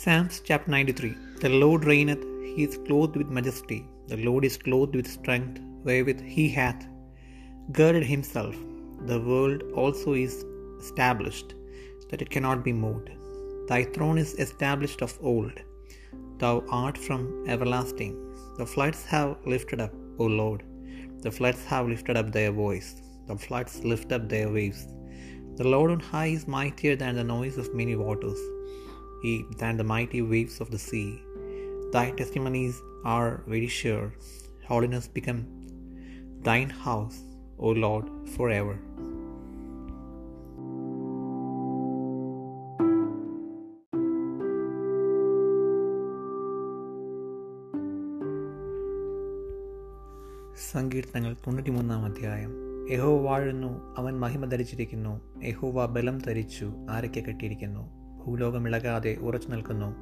Psalms chapter 93 The Lord reigneth, he is clothed with majesty. The Lord is clothed with strength, wherewith he hath girded himself. The world also is established, that it cannot be moved. Thy throne is established of old. Thou art from everlasting. The floods have lifted up, O Lord. The floods have lifted up their voice. The floods lift up their waves. The Lord on high is mightier than the noise of many waters, yea, than the mighty waves of the sea. Thy testimonies are very sure. Holiness become thine house, O Lord, forever. സങ്കീർത്തനങ്ങൾ തൊണ്ണൂറ്റിമൂന്നാം അധ്യായം യഹോ വാഴുന്നു അവൻ മഹിമ ധരിച്ചിരിക്കുന്നു യഹോവ ബലം ധരിച്ചു ആരൊക്കെ കെട്ടിയിരിക്കുന്നു ഭൂലോകം ഇളകാതെ ഉറച്ചു നിൽക്കുന്നു.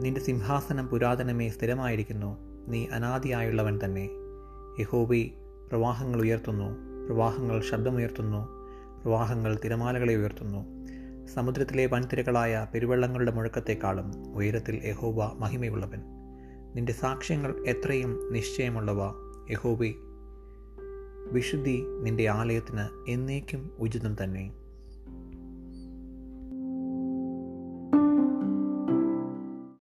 നിന്റെ സിംഹാസനം പുരാതനമേ സ്ഥിരമായിരിക്കുന്നു. നീ അനാദിയായുള്ളവൻ തന്നെ. യഹോബി പ്രവാഹങ്ങൾ ഉയർത്തുന്നു. പ്രവാഹങ്ങൾ ശബ്ദമുയർത്തുന്നു. പ്രവാഹങ്ങൾ തിരമാലകളെ ഉയർത്തുന്നു. സമുദ്രത്തിലെ വൻതിരകളായ പെരുവെള്ളങ്ങളുടെ മുഴക്കത്തെക്കാളും ഉയരത്തിൽ യഹോബ മഹിമയുള്ളവൻ. നിന്റെ സാക്ഷ്യങ്ങൾ എത്രയും നിശ്ചയമുള്ളവ. യഹോബി വിശുദ്ധി നിന്റെ ആലയത്തിന് എന്നേക്കും ഉചിതം തന്നെ.